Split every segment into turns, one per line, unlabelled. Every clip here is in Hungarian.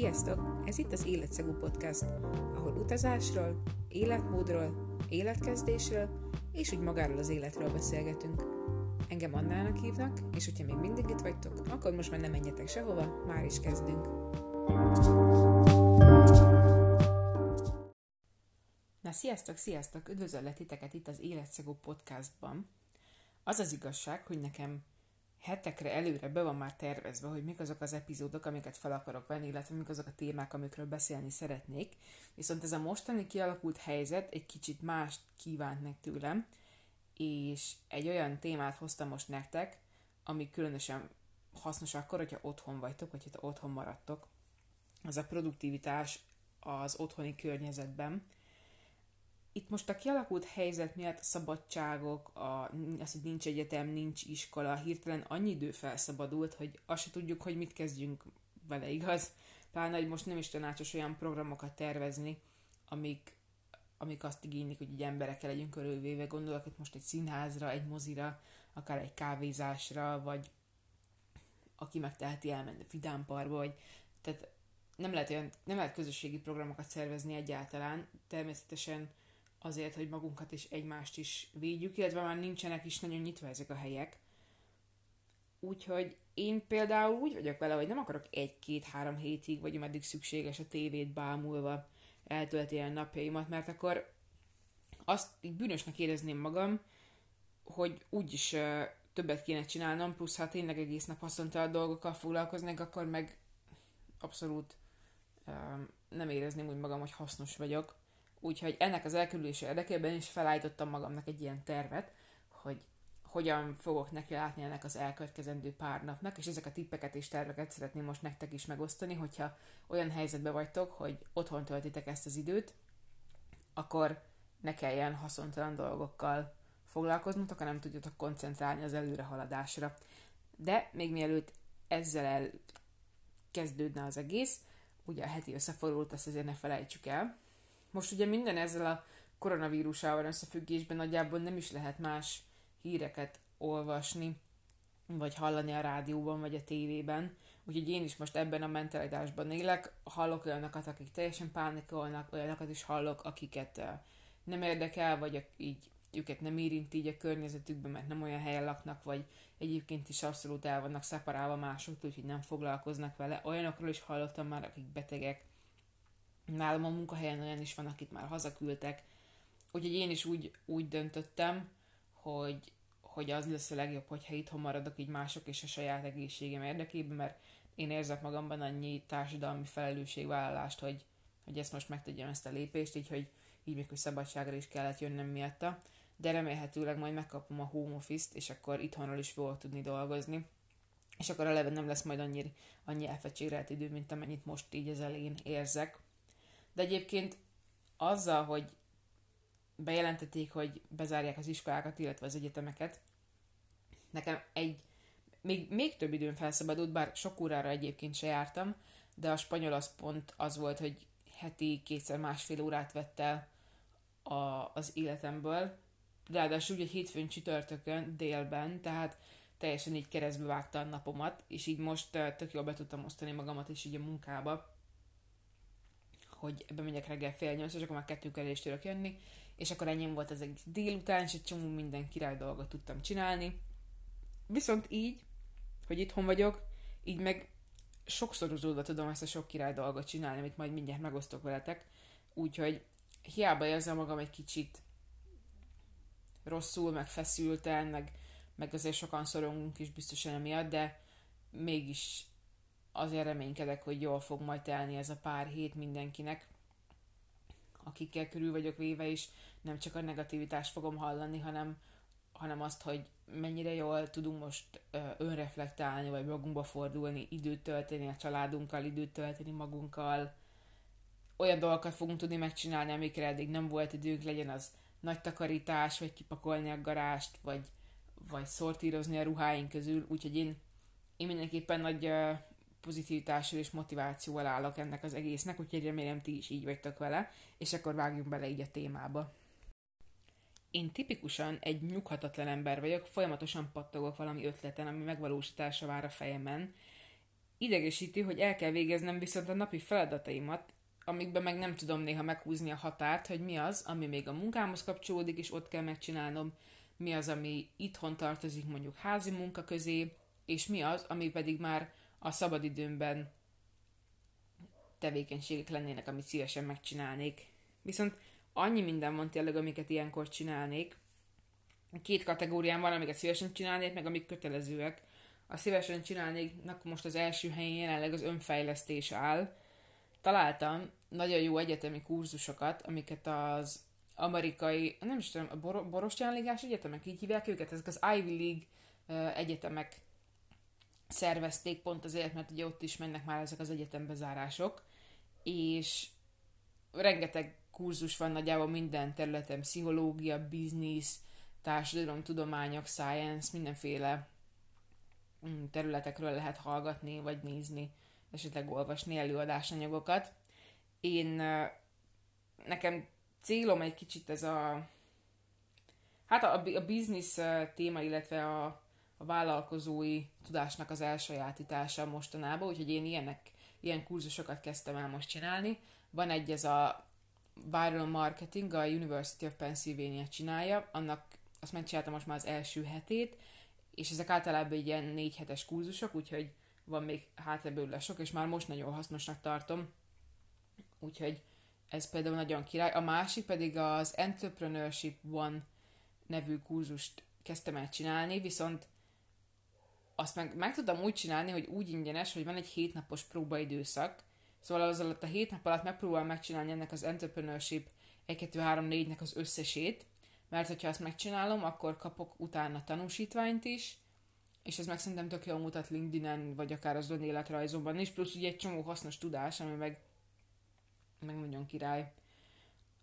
Sziasztok! Ez itt az Életszagú Podcast, ahol utazásról, életmódról, életkezdésről és úgy magáról az életről beszélgetünk. Engem Annának hívnak, és hogyha még mindig itt vagytok, akkor most már nem menjetek sehova, már is kezdünk. Na sziasztok, sziasztok! Üdvözöllek titeket itt az Életszagú Podcastban. Az az igazság, hogy nekem hetekre előre be van már tervezve, hogy mik azok az epizódok, amiket fel akarok venni, illetve mik azok a témák, amikről beszélni szeretnék. Viszont ez a mostani kialakult helyzet egy kicsit mást kívánt meg tőlem, és egy olyan témát hoztam most nektek, ami különösen hasznos akkor, hogyha otthon vagytok, vagy hogyha otthon maradtok. Az a produktivitás az otthoni környezetben, most a kialakult helyzet miatt a szabadságok, a, az, hogy nincs egyetem, nincs iskola, hirtelen annyi idő felszabadult, hogy azt se tudjuk, hogy mit kezdjünk vele, igaz? Pláne, hogy most nem is tanácsos olyan programokat tervezni, amik, amik azt igénylik, hogy így emberekkel legyünk körülvéve. Gondolok itt most egy színházra, egy mozira, akár egy kávézásra, vagy aki megteheti elmenni vidámparba, vagy tehát nem lehet, olyan, nem lehet közösségi programokat szervezni egyáltalán. Természetesen azért, hogy magunkat és egymást is védjük, illetve már nincsenek is nagyon nyitva ezek a helyek. Úgyhogy én például úgy vagyok vele, hogy nem akarok egy-két-három hétig, vagy ameddig szükséges a tévét bámulva eltölti a napjaimat, mert akkor azt így bűnösnek érezném magam, hogy úgyis többet kéne csinálnom, plusz ha tényleg egész nap a dolgokkal foglalkoznék, akkor meg abszolút uh, nem érezném úgy magam, hogy hasznos vagyok. Úgyhogy ennek az elkerülése érdekében is felállítottam magamnak egy ilyen tervet, hogy hogyan fogok neki látni ennek az elkövetkezendő pár napnak, és ezek a tippeket és terveket szeretném most nektek is megosztani, hogyha olyan helyzetben vagytok, hogy otthon töltitek ezt az időt, akkor ne kelljen haszontalan dolgokkal foglalkoznotok, hanem tudjatok koncentrálni az előrehaladásra. De még mielőtt ezzel elkezdődne az egész, ugye a heti összefordult, ezt azért ne felejtsük el, most ugye minden ezzel a koronavírusával összefüggésben nagyjából nem is lehet más híreket olvasni, vagy hallani a rádióban, vagy a tévében. Úgyhogy én is most ebben a mentalitásban élek, hallok olyanokat, akik teljesen pánikolnak, olyanokat is hallok, akiket nem érdekel, vagy így őket nem érint így a környezetükben, mert nem olyan helyen laknak, vagy egyébként is abszolút el vannak szeparálva másoktól, úgyhogy nem foglalkoznak vele. Olyanokról is hallottam már, akik betegek, nálam a munkahelyen olyan is van, akit már hazaküldtek. Úgyhogy én is úgy, úgy döntöttem, hogy, hogy az lesz a legjobb, hogyha itthon maradok így mások és a saját egészségem érdekében, mert én érzek magamban annyi társadalmi felelősségvállalást, hogy, hogy ezt most megtegyem ezt a lépést, így hogy így hogy szabadságra is kellett jönnöm miatta, de remélhetőleg majd megkapom a home office-t, és akkor itthonról is fogok tudni dolgozni, és akkor eleve nem lesz majd annyi, annyi elfecsérelt idő, mint amennyit most így az elején érzek. De egyébként azzal, hogy bejelentették, hogy bezárják az iskolákat, illetve az egyetemeket, nekem egy még, még több időn felszabadult, bár sok órára egyébként se jártam, de a spanyol az pont az volt, hogy heti kétszer másfél órát vett el a, az életemből, ráadásul ugye hétfőn csütörtökön délben, tehát teljesen így keresztbe vágta a napomat, és így most tök jól be tudtam osztani magamat is így a munkába, hogy ebbe megyek reggel fél nyolc, és akkor már kettő elé is tudok jönni, és akkor ennyi volt az egész délután, és egy csomó minden király dolgot tudtam csinálni. Viszont így, hogy itthon vagyok, így meg sokszorozódva tudom ezt a sok király dolgot csinálni, amit majd mindjárt megosztok veletek, úgyhogy hiába érzem magam egy kicsit rosszul, meg feszülten, meg, meg azért sokan szorongunk is biztosan emiatt, de mégis azért reménykedek, hogy jól fog majd telni ez a pár hét mindenkinek, akikkel körül vagyok véve is, nem csak a negativitást fogom hallani, hanem, hanem azt, hogy mennyire jól tudunk most önreflektálni, vagy magunkba fordulni, időt tölteni a családunkkal, időt tölteni magunkkal, olyan dolgokat fogunk tudni megcsinálni, amikre eddig nem volt időnk, legyen az nagy takarítás, vagy kipakolni a garást, vagy, vagy szortírozni a ruháink közül, úgyhogy én, én mindenképpen nagy pozitivitással és motivációval állok ennek az egésznek, úgyhogy remélem ti is így vagytok vele, és akkor vágjunk bele így a témába. Én tipikusan egy nyughatatlan ember vagyok, folyamatosan pattogok valami ötleten, ami megvalósítása vár a fejemen, idegesíti, hogy el kell végeznem viszont a napi feladataimat, amikben meg nem tudom néha meghúzni a határt, hogy mi az, ami még a munkámhoz kapcsolódik, és ott kell megcsinálnom, mi az, ami itthon tartozik mondjuk házi munka közé, és mi az, ami pedig már a szabadidőmben tevékenységek lennének, amit szívesen megcsinálnék. Viszont annyi minden van tényleg, amiket ilyenkor csinálnék. Két kategórián van, amiket szívesen csinálnék, meg amik kötelezőek. A szívesen csinálnék, akkor most az első helyén jelenleg az önfejlesztés áll. Találtam nagyon jó egyetemi kurzusokat, amiket az amerikai, nem is tudom, a Bor- Borostyánligás egyetemek, így hívják őket, ezek az Ivy League egyetemek szervezték pont azért, mert ugye ott is mennek már ezek az egyetembezárások, és rengeteg kurzus van nagyjából minden területen, pszichológia, biznisz, társadalom, tudományok, science, mindenféle mm, területekről lehet hallgatni, vagy nézni, esetleg olvasni előadásanyagokat. Én, nekem célom egy kicsit ez a, hát a, a biznisz téma, illetve a, a vállalkozói tudásnak az elsajátítása mostanában, úgyhogy én ilyenek, ilyen kurzusokat kezdtem el most csinálni. Van egy, ez a Viral Marketing, a University of Pennsylvania csinálja, annak azt megcsináltam most már az első hetét, és ezek általában ilyen négy hetes kurzusok, úgyhogy van még hátra sok, és már most nagyon hasznosnak tartom. Úgyhogy ez például nagyon király. A másik pedig az Entrepreneurship One nevű kurzust kezdtem el csinálni, viszont azt meg, meg tudtam úgy csinálni, hogy úgy ingyenes, hogy van egy hétnapos próbaidőszak, szóval az alatt a hét nap alatt megpróbálom megcsinálni ennek az Entrepreneurship 1, 2, 3, 4-nek az összesét, mert hogyha azt megcsinálom, akkor kapok utána tanúsítványt is, és ez meg szerintem tök jól mutat LinkedIn-en, vagy akár az önéletrajzomban is, plusz ugye egy csomó hasznos tudás, ami meg, meg nagyon király.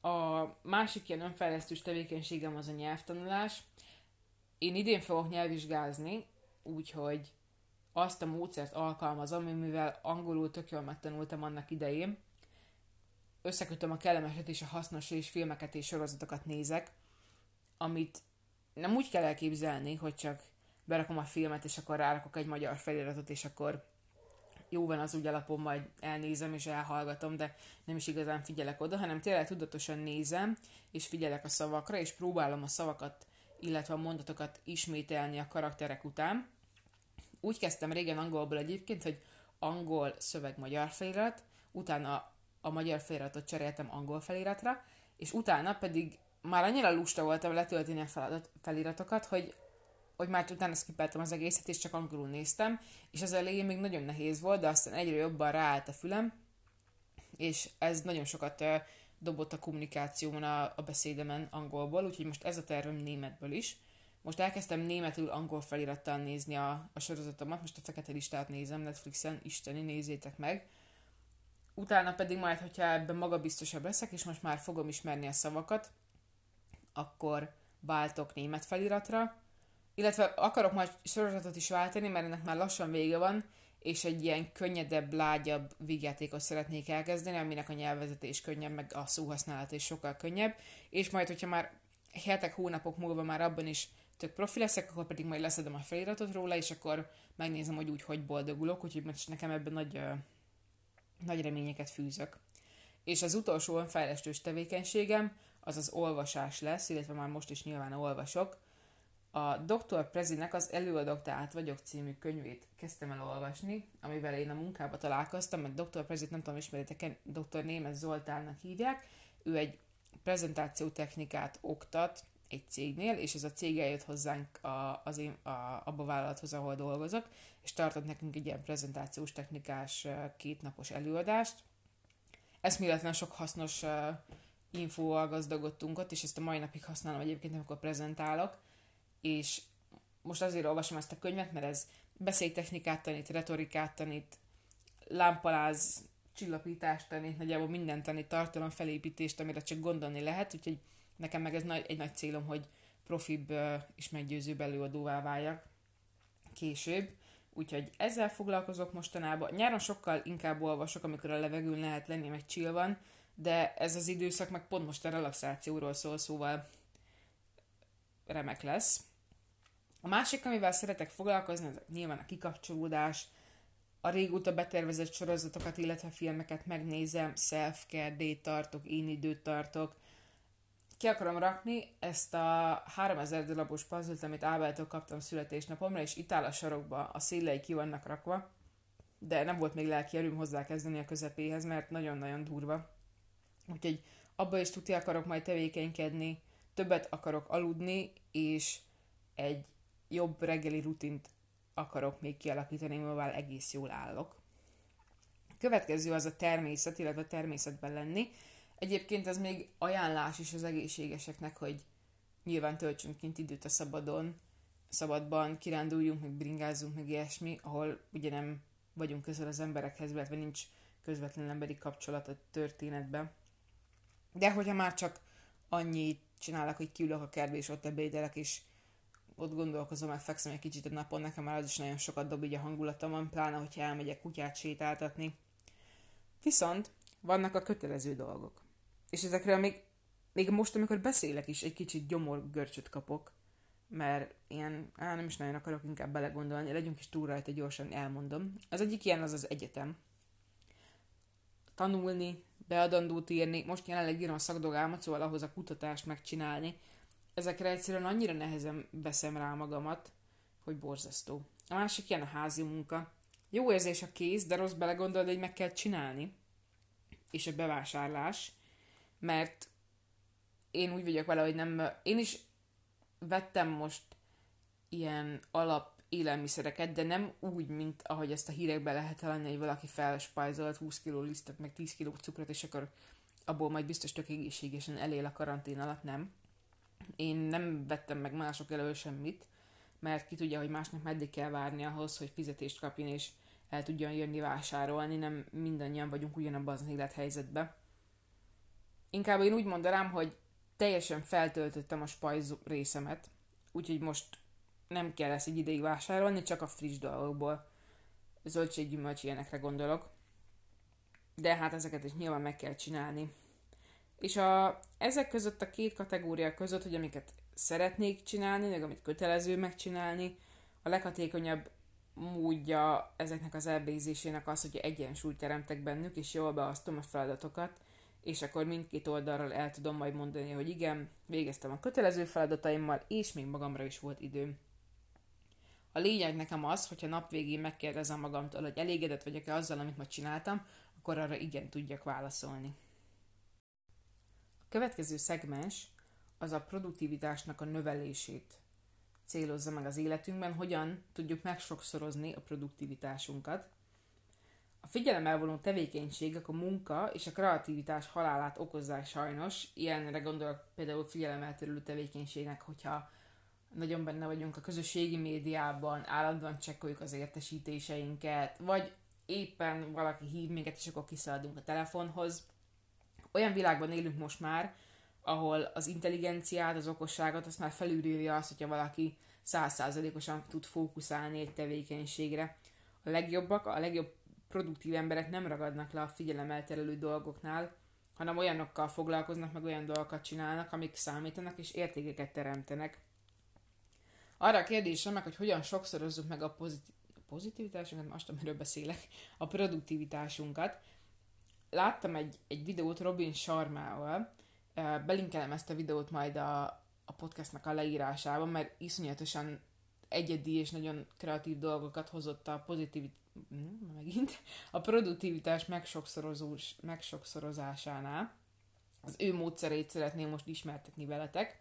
A másik ilyen önfejlesztős tevékenységem az a nyelvtanulás. Én idén fogok nyelvvizsgázni, úgyhogy azt a módszert alkalmazom, mivel angolul tök jól megtanultam annak idején, összekötöm a kellemeset és a hasznos és filmeket és sorozatokat nézek, amit nem úgy kell elképzelni, hogy csak berakom a filmet, és akkor rárakok egy magyar feliratot, és akkor jó van az úgy alapon, majd elnézem és elhallgatom, de nem is igazán figyelek oda, hanem tényleg tudatosan nézem, és figyelek a szavakra, és próbálom a szavakat, illetve a mondatokat ismételni a karakterek után. Úgy kezdtem régen angolból egyébként, hogy angol szöveg magyar felirat, utána a magyar feliratot cseréltem angol feliratra, és utána pedig már annyira lusta voltam letölteni a feladat, feliratokat, hogy, hogy már utána skipeltem az egészet, és csak angolul néztem, és az elején még nagyon nehéz volt, de aztán egyre jobban ráállt a fülem, és ez nagyon sokat dobott a kommunikációmon a, a beszédemen angolból, úgyhogy most ez a tervem németből is. Most elkezdtem németül angol felirattal nézni a, a sorozatomat, most a fekete listát nézem Netflixen, isteni, nézzétek meg. Utána pedig majd, hogyha ebben magabiztosabb leszek, és most már fogom ismerni a szavakat, akkor váltok német feliratra, illetve akarok majd sorozatot is váltani, mert ennek már lassan vége van, és egy ilyen könnyedebb, lágyabb vígjátékot szeretnék elkezdeni, aminek a nyelvezetés könnyebb, meg a szóhasználat is sokkal könnyebb, és majd, hogyha már hetek, hónapok múlva már abban is tök profi leszek, akkor pedig majd leszedem a feliratot róla, és akkor megnézem, hogy úgy, hogy boldogulok, úgyhogy most nekem ebben nagy, nagy reményeket fűzök. És az utolsó önfejlesztős tevékenységem, az az olvasás lesz, illetve már most is nyilván olvasok. A Dr. Prezinek az Előadok, tehát vagyok című könyvét kezdtem el olvasni, amivel én a munkába találkoztam, mert Dr. Prezit nem tudom, ismeritek, Dr. Német Zoltánnak hívják. Ő egy prezentáció technikát oktat egy cégnél, és ez a cég eljött hozzánk a, az én, a, abba a vállalathoz, ahol dolgozok, és tartott nekünk egy ilyen prezentációs technikás kétnapos előadást. Eszméletlen sok hasznos infóval gazdagodtunk ott, és ezt a mai napig használom egyébként, amikor prezentálok, és most azért olvasom ezt a könyvet, mert ez beszédtechnikát tanít, retorikát tanít, lámpaláz, csillapítást tanít, nagyjából minden tanít, tartalom felépítést, amire csak gondolni lehet, úgyhogy nekem meg ez nagy, egy nagy célom, hogy profibb és meggyőzőbb előadóvá váljak később. Úgyhogy ezzel foglalkozok mostanában. Nyáron sokkal inkább olvasok, amikor a levegőn lehet lenni, meg chill van, de ez az időszak meg pont most a relaxációról szól, szóval remek lesz. A másik, amivel szeretek foglalkozni, az nyilván a kikapcsolódás. a régóta betervezett sorozatokat, illetve filmeket megnézem, self-care day tartok, én időt tartok. Ki akarom rakni ezt a 3000 darabos puzzle amit Ábeltől kaptam születésnapomra, és itt áll a sarokba, a szélei ki vannak rakva, de nem volt még lelki erőm hozzá kezdeni a közepéhez, mert nagyon-nagyon durva. Úgyhogy abba is tudja akarok majd tevékenykedni, többet akarok aludni, és egy jobb reggeli rutint akarok még kialakítani, mivel egész jól állok. Következő az a természet, illetve a természetben lenni. Egyébként ez még ajánlás is az egészségeseknek, hogy nyilván töltsünk kint időt a szabadon, szabadban, kiránduljunk, meg bringázzunk, meg ilyesmi, ahol ugye nem vagyunk közel az emberekhez, illetve nincs közvetlen emberi kapcsolat a történetben. De hogyha már csak annyit csinálok, hogy kiülök a kertbe, és ott ebédelek, és ott gondolkozom, meg fekszem egy kicsit a napon, nekem már az is nagyon sokat dob így a hangulatomon, pláne, hogyha elmegyek kutyát sétáltatni. Viszont vannak a kötelező dolgok. És ezekről még, még most, amikor beszélek is, egy kicsit görcsöt kapok, mert ilyen, á, nem is nagyon akarok inkább belegondolni, legyünk is túl rajta, gyorsan elmondom. Az egyik ilyen az az egyetem. Tanulni, beadandót írni, most jelenleg írom a szakdogámat, szóval ahhoz a kutatást megcsinálni, ezekre egyszerűen annyira nehezen veszem rá magamat, hogy borzasztó. A másik ilyen a házi munka. Jó érzés a kéz, de rossz belegondolni, hogy meg kell csinálni. És a bevásárlás. Mert én úgy vagyok vele, hogy nem... Én is vettem most ilyen alap élelmiszereket, de nem úgy, mint ahogy ezt a hírekben lehet hallani, hogy valaki felspájzolt 20 kg lisztet, meg 10 kg cukrot, és akkor abból majd biztos tök egészségesen elél a karantén alatt, nem. Én nem vettem meg mások elől semmit, mert ki tudja, hogy másnak meddig kell várni ahhoz, hogy fizetést kapjon és el tudjon jönni vásárolni, nem mindannyian vagyunk ugyanabban az élethelyzetben. Inkább én úgy mondanám, hogy teljesen feltöltöttem a spajz részemet, úgyhogy most nem kell ezt egy ideig vásárolni, csak a friss dolgokból. Zöldséggyümölcs ilyenekre gondolok. De hát ezeket is nyilván meg kell csinálni. És a, ezek között a két kategória között, hogy amiket szeretnék csinálni, meg amit kötelező megcsinálni, a leghatékonyabb módja ezeknek az elbézésének az, hogy egyensúlyt teremtek bennük, és jól beasztom a feladatokat, és akkor mindkét oldalról el tudom majd mondani, hogy igen, végeztem a kötelező feladataimmal, és még magamra is volt időm. A lényeg nekem az, hogyha nap végén megkérdezem magamtól, hogy elégedett vagyok-e azzal, amit ma csináltam, akkor arra igen tudjak válaszolni következő szegmens az a produktivitásnak a növelését célozza meg az életünkben, hogyan tudjuk megsokszorozni a produktivitásunkat. A figyelem elvonó tevékenységek a munka és a kreativitás halálát okozzák sajnos. Ilyenre gondolok például figyelemelterülő tevékenységnek, hogyha nagyon benne vagyunk a közösségi médiában, állandóan csekkoljuk az értesítéseinket, vagy éppen valaki hív minket, és akkor kiszaladunk a telefonhoz olyan világban élünk most már, ahol az intelligenciát, az okosságot, azt már felülírja azt, hogyha valaki százszázalékosan tud fókuszálni egy tevékenységre. A legjobbak, a legjobb produktív emberek nem ragadnak le a figyelemelterelő dolgoknál, hanem olyanokkal foglalkoznak, meg olyan dolgokat csinálnak, amik számítanak és értékeket teremtenek. Arra a kérdésem meg, hogy hogyan sokszorozzuk meg a pozitív pozitivitásunkat, most amiről beszélek, a produktivitásunkat, láttam egy, egy videót Robin Sharmával, belinkelem ezt a videót majd a, a podcastnak a leírásában, mert iszonyatosan egyedi és nagyon kreatív dolgokat hozott a pozitív, hm, megint, a produktivitás megsokszorozásánál. Az ő módszereit szeretném most ismertetni veletek.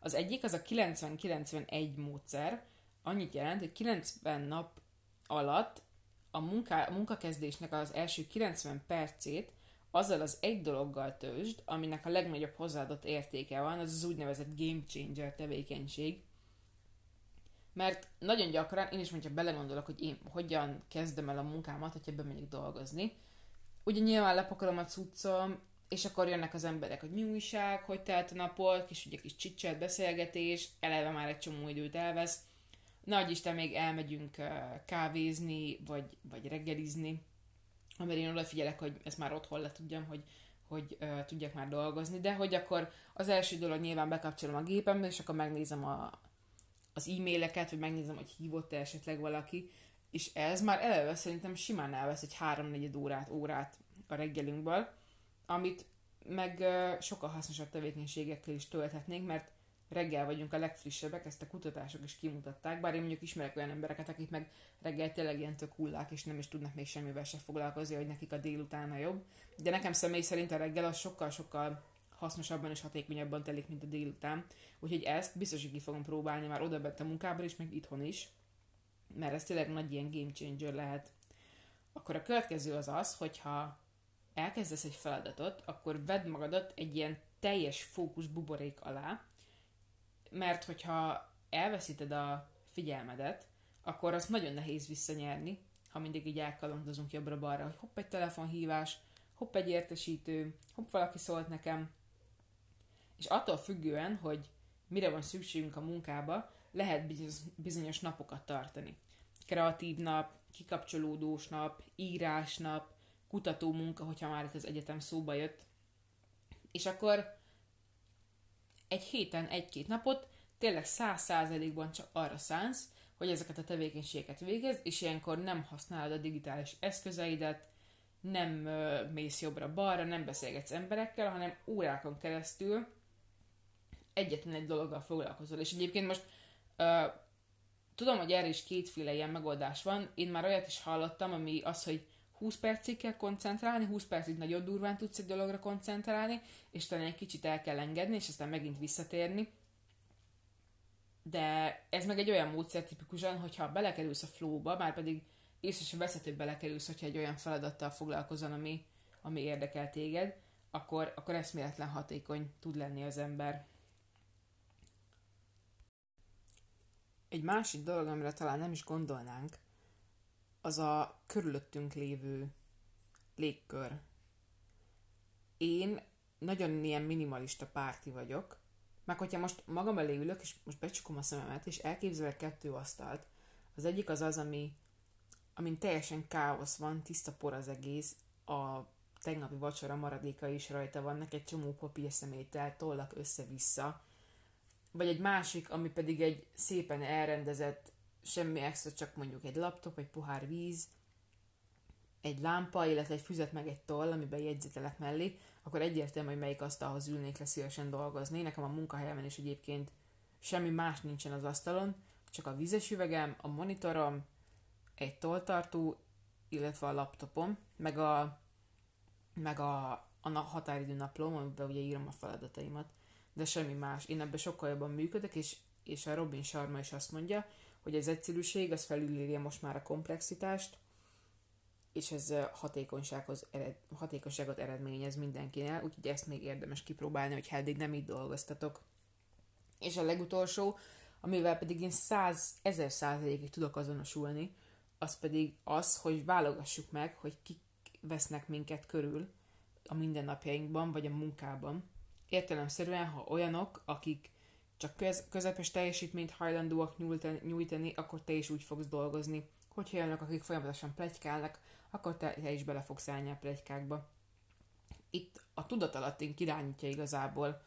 Az egyik az a 90-91 módszer, annyit jelent, hogy 90 nap alatt a, munká, a munkakezdésnek az első 90 percét azzal az egy dologgal tőzsd, aminek a legnagyobb hozzáadott értéke van, az az úgynevezett game changer tevékenység. Mert nagyon gyakran, én is mondja belegondolok, hogy én hogyan kezdem el a munkámat, hogyha bemegyek dolgozni. Ugye nyilván lepakolom a cuccom, és akkor jönnek az emberek, hogy mi újság, hogy telt a napot, kis ugye kis csicset, beszélgetés, eleve már egy csomó időt elvesz, nagy Isten még elmegyünk kávézni, vagy, vagy reggelizni, amire én odafigyelek, hogy ezt már otthon le tudjam, hogy, hogy uh, tudjak már dolgozni, de hogy akkor az első dolog nyilván bekapcsolom a gépembe, és akkor megnézem a, az e-maileket, vagy megnézem, hogy hívott-e esetleg valaki. és ez már eleve szerintem simán elvesz egy háromnegyed órát, órát a reggelünkből, amit meg sokkal hasznosabb tevékenységekkel is tölthetnénk, mert reggel vagyunk a legfrissebbek, ezt a kutatások is kimutatták, bár én mondjuk ismerek olyan embereket, akik meg reggel tényleg ilyen tök hullák, és nem is tudnak még semmivel se foglalkozni, hogy nekik a délutána jobb. De nekem személy szerint a reggel az sokkal-sokkal hasznosabban és hatékonyabban telik, mint a délután. Úgyhogy ezt biztos, hogy ki fogom próbálni már oda a munkában is, meg itthon is, mert ez tényleg nagy ilyen game changer lehet. Akkor a következő az az, hogyha elkezdesz egy feladatot, akkor vedd magadat egy ilyen teljes fókusz buborék alá, mert hogyha elveszíted a figyelmedet, akkor az nagyon nehéz visszanyerni, ha mindig így elkalandozunk jobbra-balra, hogy hopp egy telefonhívás, hopp egy értesítő, hopp valaki szólt nekem. És attól függően, hogy mire van szükségünk a munkába, lehet bizonyos napokat tartani. Kreatív nap, kikapcsolódós nap, írás nap, kutató munka, hogyha már itt az egyetem szóba jött. És akkor egy héten egy-két napot tényleg száz százalékban csak arra szánsz, hogy ezeket a tevékenységeket végez, és ilyenkor nem használod a digitális eszközeidet, nem mész jobbra-balra, nem beszélgetsz emberekkel, hanem órákon keresztül egyetlen egy dologgal foglalkozol. És egyébként most uh, tudom, hogy erre is kétféle ilyen megoldás van. Én már olyat is hallottam, ami az, hogy 20 percig kell koncentrálni, 20 percig nagyon durván tudsz egy dologra koncentrálni, és talán egy kicsit el kell engedni, és aztán megint visszatérni. De ez meg egy olyan módszer tipikusan, hogyha belekerülsz a flowba, már pedig észre sem veszed, hogy belekerülsz, hogyha egy olyan feladattal foglalkozol, ami, ami érdekel téged, akkor, akkor eszméletlen hatékony tud lenni az ember. Egy másik dolog, amire talán nem is gondolnánk, az a körülöttünk lévő légkör. Én nagyon ilyen minimalista párti vagyok, meg hogyha most magam elé ülök, és most becsukom a szememet, és elképzelek kettő asztalt, az egyik az az, ami, amin teljesen káosz van, tiszta por az egész, a tegnapi vacsora maradéka is rajta vannak, egy csomó papír szemétel, tollak össze-vissza, vagy egy másik, ami pedig egy szépen elrendezett semmi extra, csak mondjuk egy laptop, egy pohár víz, egy lámpa, illetve egy füzet meg egy toll, amiben jegyzetelek mellé, akkor egyértelmű, hogy melyik asztalhoz ülnék le szívesen dolgozni. Nekem a munkahelyemen is egyébként semmi más nincsen az asztalon, csak a vízes üvegem, a monitorom, egy tolltartó, illetve a laptopom, meg a, meg a, a határidő naplóm, amiben ugye írom a feladataimat, de semmi más. Én ebben sokkal jobban működök, és, és a Robin Sharma is azt mondja, hogy az egyszerűség az felülírja most már a komplexitást, és ez hatékonysághoz ered, hatékonyságot eredményez mindenkinél, úgyhogy ezt még érdemes kipróbálni, hogy eddig nem így dolgoztatok. És a legutolsó, amivel pedig én száz, ezer százalékig tudok azonosulni, az pedig az, hogy válogassuk meg, hogy kik vesznek minket körül a mindennapjainkban, vagy a munkában. Értelemszerűen, ha olyanok, akik csak köz, közepes teljesítményt hajlandóak nyújtani, akkor te is úgy fogsz dolgozni. Hogyha olyanok, akik folyamatosan plegykálnak, akkor te, te is bele fogsz állni a plegykákba. Itt a tudatalattink irányítja igazából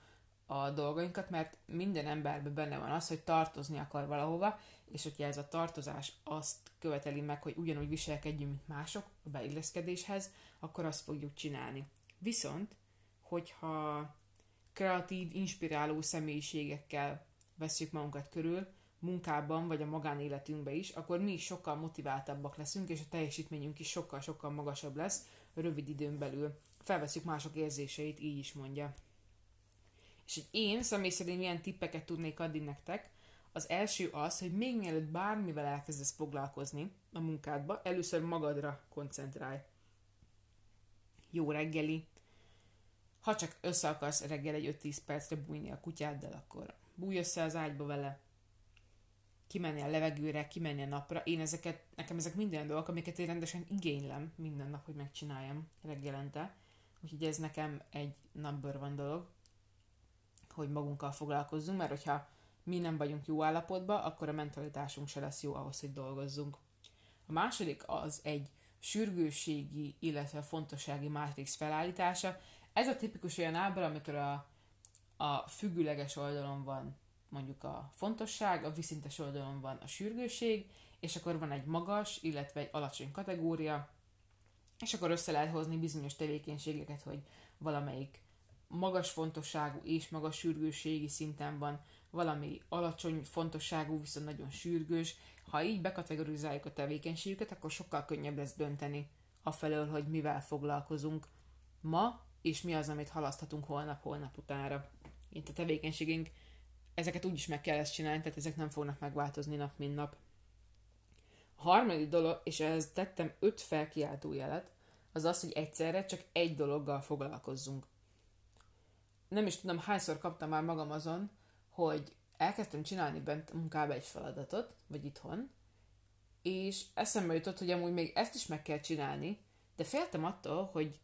a dolgainkat, mert minden emberben benne van az, hogy tartozni akar valahova, és hogyha ez a tartozás azt követeli meg, hogy ugyanúgy viselkedjünk, mint mások a beilleszkedéshez, akkor azt fogjuk csinálni. Viszont, hogyha kreatív, inspiráló személyiségekkel veszük magunkat körül, munkában vagy a magánéletünkben is, akkor mi is sokkal motiváltabbak leszünk, és a teljesítményünk is sokkal-sokkal magasabb lesz rövid időn belül. Felveszük mások érzéseit, így is mondja. És hogy én személy szerint milyen tippeket tudnék adni nektek, az első az, hogy még mielőtt bármivel elkezdesz foglalkozni a munkádba, először magadra koncentrálj. Jó reggeli, ha csak össze akarsz reggel egy 5-10 percre bújni a kutyáddal, akkor bújj össze az ágyba vele, kimenni a levegőre, kimenni a napra. Én ezeket, nekem ezek minden dolgok, amiket én rendesen igénylem minden nap, hogy megcsináljam reggelente. Úgyhogy ez nekem egy number van dolog, hogy magunkkal foglalkozzunk, mert hogyha mi nem vagyunk jó állapotban, akkor a mentalitásunk se lesz jó ahhoz, hogy dolgozzunk. A második az egy sürgősségi, illetve fontossági mátrix felállítása. Ez a tipikus olyan ábra, amikor a, a függőleges oldalon van mondjuk a fontosság, a viszintes oldalon van a sürgőség, és akkor van egy magas, illetve egy alacsony kategória, és akkor össze lehet hozni bizonyos tevékenységeket, hogy valamelyik magas fontosságú és magas sürgőségi szinten van, valami alacsony fontosságú, viszont nagyon sürgős. Ha így bekategorizáljuk a tevékenységüket, akkor sokkal könnyebb lesz dönteni afelől, hogy mivel foglalkozunk ma, és mi az, amit halaszthatunk holnap-holnap utára. Itt a tevékenységünk, ezeket úgy is meg kell ezt csinálni, tehát ezek nem fognak megváltozni nap, mint nap. A harmadik dolog, és ehhez tettem öt felkiáltó jelet, az az, hogy egyszerre csak egy dologgal foglalkozzunk. Nem is tudom, hányszor kaptam már magam azon, hogy elkezdtem csinálni bent munkába egy feladatot, vagy itthon, és eszembe jutott, hogy amúgy még ezt is meg kell csinálni, de féltem attól, hogy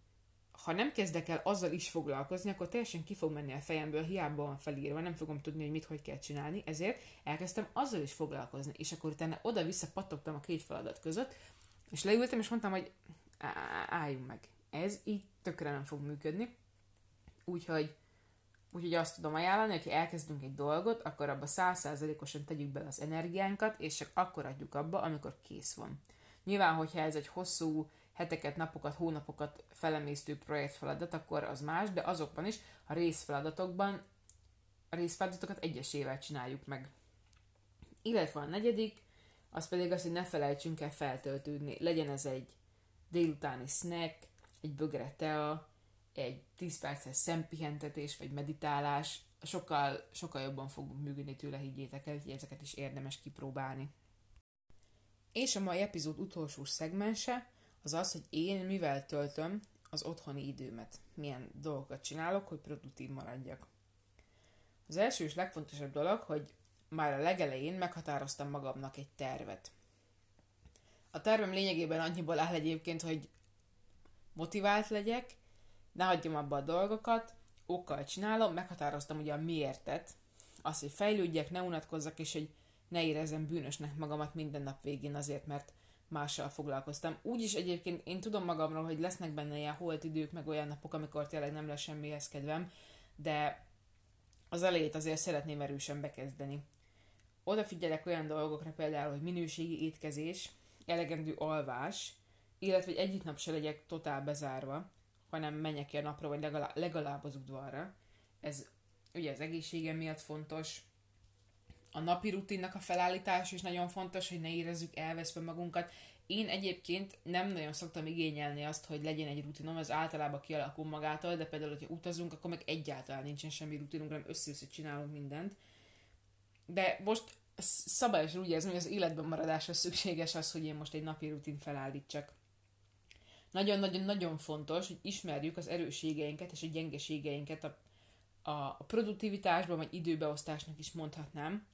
ha nem kezdek el azzal is foglalkozni, akkor teljesen ki fog menni a fejemből, hiába van felírva, nem fogom tudni, hogy mit, hogy kell csinálni, ezért elkezdtem azzal is foglalkozni, és akkor utána oda-vissza pattogtam a két feladat között, és leültem, és mondtam, hogy álljunk meg. Ez így tökre nem fog működni. Úgyhogy, úgyhogy azt tudom ajánlani, hogy ha elkezdünk egy dolgot, akkor abba százszázalékosan tegyük bele az energiánkat, és csak akkor adjuk abba, amikor kész van. Nyilván, hogyha ez egy hosszú, heteket, napokat, hónapokat felemésztő projektfeladat, akkor az más, de azokban is, a részfeladatokban a részfeladatokat egyesével csináljuk meg. Illetve a negyedik, az pedig az, hogy ne felejtsünk el feltöltődni. Legyen ez egy délutáni snack, egy bögre tea, egy 10 perces szempihentetés vagy meditálás, sokkal, sokkal jobban fogunk működni tőle, higgyétek el, hogy ezeket is érdemes kipróbálni. És a mai epizód utolsó szegmense az az, hogy én mivel töltöm az otthoni időmet, milyen dolgokat csinálok, hogy produktív maradjak. Az első és legfontosabb dolog, hogy már a legelején meghatároztam magamnak egy tervet. A tervem lényegében annyiból áll egyébként, hogy motivált legyek, ne hagyjam abba a dolgokat, okkal csinálom, meghatároztam ugye a miértet, azt, hogy fejlődjek, ne unatkozzak, és hogy ne érezzem bűnösnek magamat minden nap végén azért, mert mással foglalkoztam. Úgyis egyébként én tudom magamról, hogy lesznek benne ilyen holt idők, meg olyan napok, amikor tényleg nem lesz semmihez kedvem, de az elejét azért szeretném erősen bekezdeni. Odafigyelek olyan dolgokra például, hogy minőségi étkezés, elegendő alvás, illetve hogy egyik nap se legyek totál bezárva, hanem menjek ki a napra, vagy legalább, legalább az udvarra. Ez ugye az egészségem miatt fontos. A napi rutinnak a felállítás is nagyon fontos, hogy ne érezzük elveszve magunkat. Én egyébként nem nagyon szoktam igényelni azt, hogy legyen egy rutinom, az általában kialakul magától, de például, hogyha utazunk, akkor meg egyáltalán nincsen semmi rutinunk, hanem össze csinálunk mindent. De most szabályosan úgy érzem, hogy az életben maradásra szükséges az, hogy én most egy napi rutin felállítsak. Nagyon-nagyon-nagyon fontos, hogy ismerjük az erősségeinket és a gyengeségeinket a, a, a produktivitásban vagy időbeosztásnak is mondhatnám.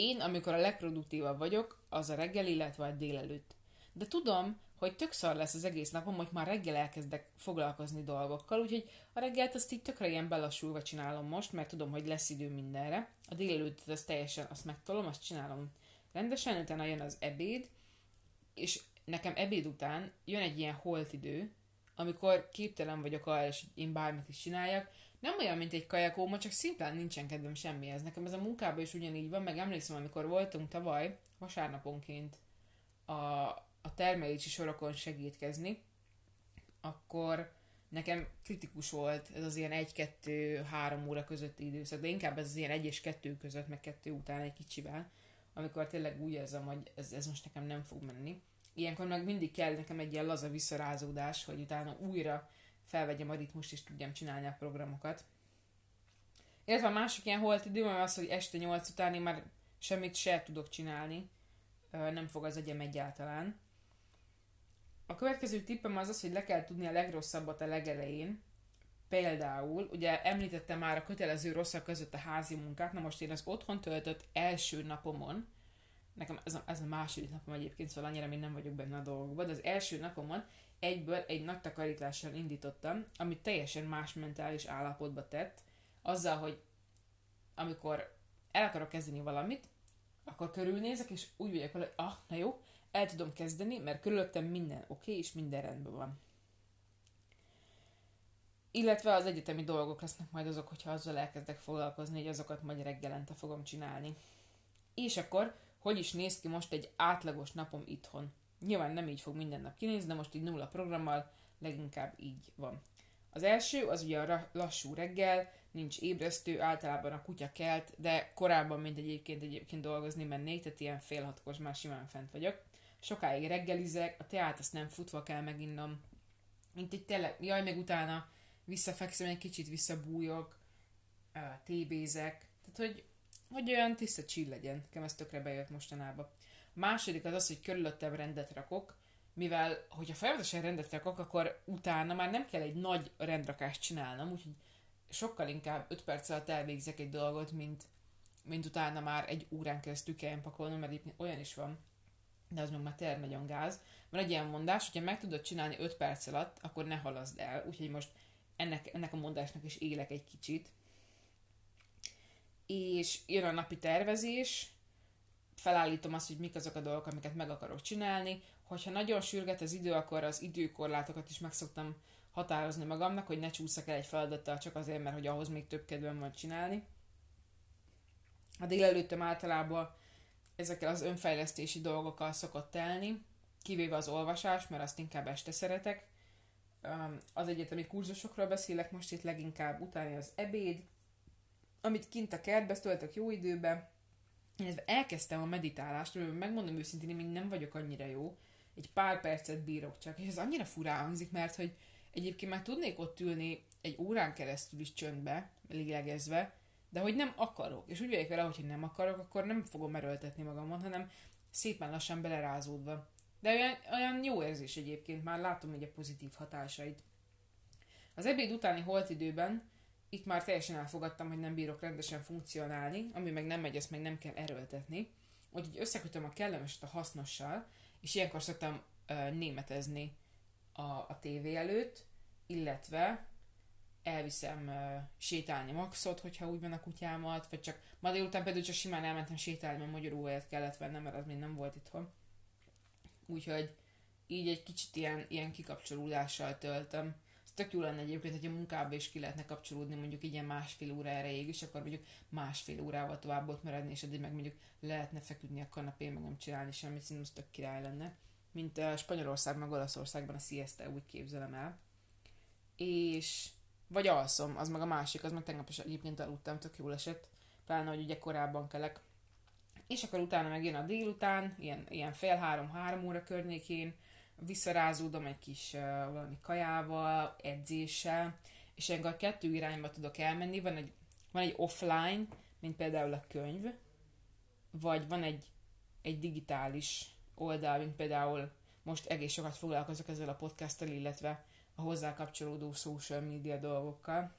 Én, amikor a legproduktívabb vagyok, az a reggel, illetve a délelőtt. De tudom, hogy tök szar lesz az egész napom, hogy már reggel elkezdek foglalkozni dolgokkal, úgyhogy a reggelt azt így tökre ilyen belassulva csinálom most, mert tudom, hogy lesz idő mindenre. A délelőtt azt teljesen azt megtolom, azt csinálom rendesen, utána jön az ebéd, és nekem ebéd után jön egy ilyen holt idő, amikor képtelen vagyok arra, és én bármit is csináljak. Nem olyan, mint egy kajakóma, csak szimplán nincsen kedvem semmihez. Nekem ez a munkában is ugyanígy van, meg emlékszem, amikor voltunk tavaly, vasárnaponként a, a termelési sorokon segítkezni, akkor nekem kritikus volt ez az ilyen 1-2-3 óra közötti időszak, de inkább ez az ilyen 1 és 2 között, meg 2 után egy kicsivel, amikor tényleg úgy érzem, hogy ez, ez most nekem nem fog menni. Ilyenkor meg mindig kell nekem egy ilyen laza visszarázódás, hogy utána újra felvegyem a ritmust és tudjam csinálni a programokat. Illetve a másik ilyen holt idő az, hogy este 8 után én már semmit se tudok csinálni, nem fog az agyam egyáltalán. A következő tippem az az, hogy le kell tudni a legrosszabbat a legelején. Például, ugye említettem már a kötelező rosszak között a házi munkát, na most én az otthon töltött első napomon, nekem ez a, ez a második napom egyébként, szóval annyira még nem vagyok benne a dolgokban, de az első napomon egyből egy nagy takarítással indítottam, amit teljesen más mentális állapotba tett, azzal, hogy amikor el akarok kezdeni valamit, akkor körülnézek, és úgy vagyok hogy ah, na jó, el tudom kezdeni, mert körülöttem minden oké, okay, és minden rendben van. illetve az egyetemi dolgok lesznek majd azok, hogyha azzal elkezdek foglalkozni, hogy azokat majd reggelente fogom csinálni. És akkor, hogy is néz ki most egy átlagos napom itthon? Nyilván nem így fog minden nap kinézni, de most így nulla programmal leginkább így van. Az első, az ugye a lassú reggel, nincs ébresztő, általában a kutya kelt, de korábban, mint egyébként egyébként dolgozni mennék, tehát ilyen fél hatkos már simán fent vagyok. Sokáig reggelizek, a teát azt nem futva kell meginnom, mint egy tele, jaj, meg utána visszafekszem egy kicsit, visszabújok, tébézek, tehát hogy, hogy olyan tiszta chill legyen, nekem ez tökre bejött mostanában. Második az az, hogy körülöttem rendet rakok, mivel hogyha folyamatosan rendet rakok, akkor utána már nem kell egy nagy rendrakást csinálnom, úgyhogy sokkal inkább 5 perc alatt elvégzek egy dolgot, mint, mint utána már egy órán keresztül kell pakolnom, mert itt olyan is van, de az meg már tényleg nagyon gáz. Van egy ilyen mondás, hogyha meg tudod csinálni 5 perc alatt, akkor ne halaszd el. Úgyhogy most ennek, ennek a mondásnak is élek egy kicsit. És jön a napi tervezés, felállítom azt, hogy mik azok a dolgok, amiket meg akarok csinálni. Hogyha nagyon sürget az idő, akkor az időkorlátokat is meg szoktam határozni magamnak, hogy ne csúszak el egy feladattal csak azért, mert hogy ahhoz még több kedvem van csinálni. A délelőttem általában ezekkel az önfejlesztési dolgokkal szokott telni, kivéve az olvasás, mert azt inkább este szeretek. Az egyetemi kurzusokról beszélek most itt leginkább, utána az ebéd, amit kint a kertbe töltök jó időbe, illetve elkezdtem a meditálást, mert megmondom őszintén, hogy nem vagyok annyira jó, egy pár percet bírok csak, és ez annyira furán hangzik, mert hogy egyébként már tudnék ott ülni egy órán keresztül is csöndbe, lélegezve, de hogy nem akarok, és úgy vagyok vele, hogy nem akarok, akkor nem fogom erőltetni magamon, hanem szépen lassan belerázódva. De olyan, olyan jó érzés egyébként, már látom hogy a pozitív hatásait. Az ebéd utáni holt időben itt már teljesen elfogadtam, hogy nem bírok rendesen funkcionálni, ami meg nem megy, ezt meg nem kell erőltetni. Úgyhogy összekötöm a kellemeset a hasznossal, és ilyenkor szoktam uh, németezni a, a tévé előtt, illetve elviszem uh, sétálni maxot, hogyha úgy van a kutyámat, vagy csak ma délután például csak simán elmentem sétálni, mert magyarul kellett vennem, mert az még nem volt itthon. Úgyhogy így egy kicsit ilyen, ilyen kikapcsolódással töltöm. Ez tök jó lenne egyébként, hogy a munkába is ki lehetne kapcsolódni mondjuk ilyen másfél óra erejéig, és akkor mondjuk másfél órával tovább ott maradni, és eddig meg mondjuk lehetne feküdni a kanapén, meg nem csinálni semmit, szerintem az tök király lenne. Mint a Spanyolország, meg Olaszországban a siesta, úgy képzelem el. És vagy alszom, az meg a másik, az meg tegnap is egyébként aludtam, tök jól esett, pláne, hogy ugye korábban kelek. És akkor utána megjön a délután, ilyen, ilyen fél három-három óra környékén, visszarázódom egy kis uh, valami kajával, edzéssel, és a kettő irányba tudok elmenni. Van egy, van egy offline, mint például a könyv, vagy van egy, egy digitális oldal, mint például most egész sokat foglalkozok ezzel a podcasttal, illetve a hozzá kapcsolódó social media dolgokkal.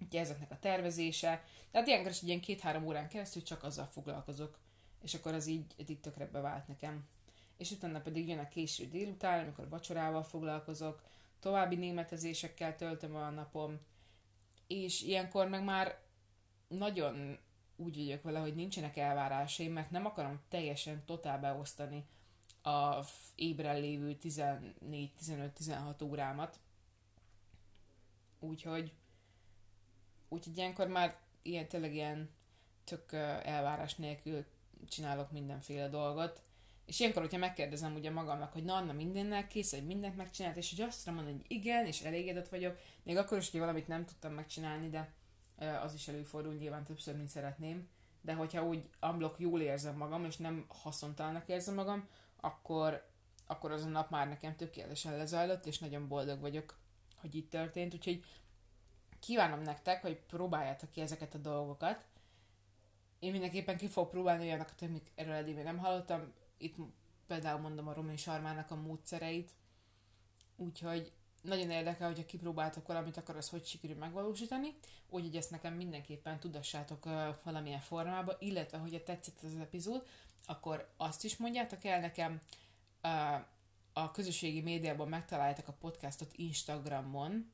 Ugye ezeknek a tervezése. Tehát ilyenkor is egy ilyen két-három órán keresztül csak azzal foglalkozok, és akkor az így, így tökre bevált nekem. És utána pedig jön a késő délután, amikor vacsorával foglalkozok, további németezésekkel töltöm a napom, és ilyenkor meg már nagyon úgy vagyok vele, hogy nincsenek elvárásaim, mert nem akarom teljesen totál beosztani a ébren lévő 14-15-16 órámat. Úgyhogy úgyhogy ilyenkor már ilyen tényleg ilyen tök elvárás nélkül csinálok mindenféle dolgot. És ilyenkor, hogyha megkérdezem ugye magamnak, hogy na, Anna mindennel kész, hogy mindent megcsinált, és hogy azt mondani, hogy igen, és elégedett vagyok, még akkor is, hogy valamit nem tudtam megcsinálni, de az is előfordul nyilván többször, mint szeretném. De hogyha úgy unblock jól érzem magam, és nem haszontalnak érzem magam, akkor, akkor az a nap már nekem tökéletesen lezajlott, és nagyon boldog vagyok, hogy itt történt. Úgyhogy kívánom nektek, hogy próbáljátok ki ezeket a dolgokat. Én mindenképpen ki fogok próbálni olyanokat, amik erről eddig még nem hallottam. Itt például mondom a Romin Sarmának a módszereit. Úgyhogy nagyon érdekel, hogyha kipróbáltok valamit, akkor az hogy sikerül megvalósítani, úgyhogy ezt nekem mindenképpen tudassátok valamilyen formába, illetve hogyha tetszett az epizód, akkor azt is mondjátok el nekem, a közösségi médiában megtaláljátok a podcastot Instagramon,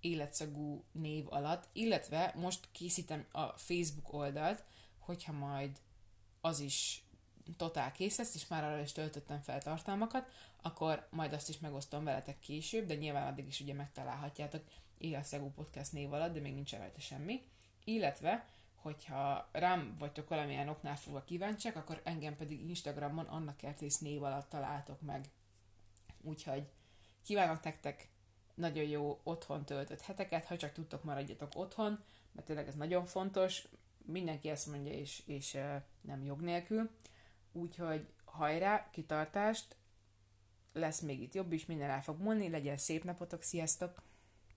életszagú név alatt, illetve most készítem a Facebook oldalt, hogyha majd az is totál kész lesz, és már arra is töltöttem fel tartalmakat, akkor majd azt is megosztom veletek később, de nyilván addig is ugye megtalálhatjátok Éleszegú Podcast név alatt, de még nincs rajta semmi. Illetve, hogyha rám vagytok valamilyen oknál fogva kíváncsiak, akkor engem pedig Instagramon Anna Kertész név alatt találtok meg. Úgyhogy kívánok nektek nagyon jó otthon töltött heteket, ha csak tudtok, maradjatok otthon, mert tényleg ez nagyon fontos, mindenki ezt mondja, és, és nem jog nélkül. Úgyhogy hajrá, kitartást, lesz még itt jobb is, minden el fog múlni, legyen szép napotok, sziasztok!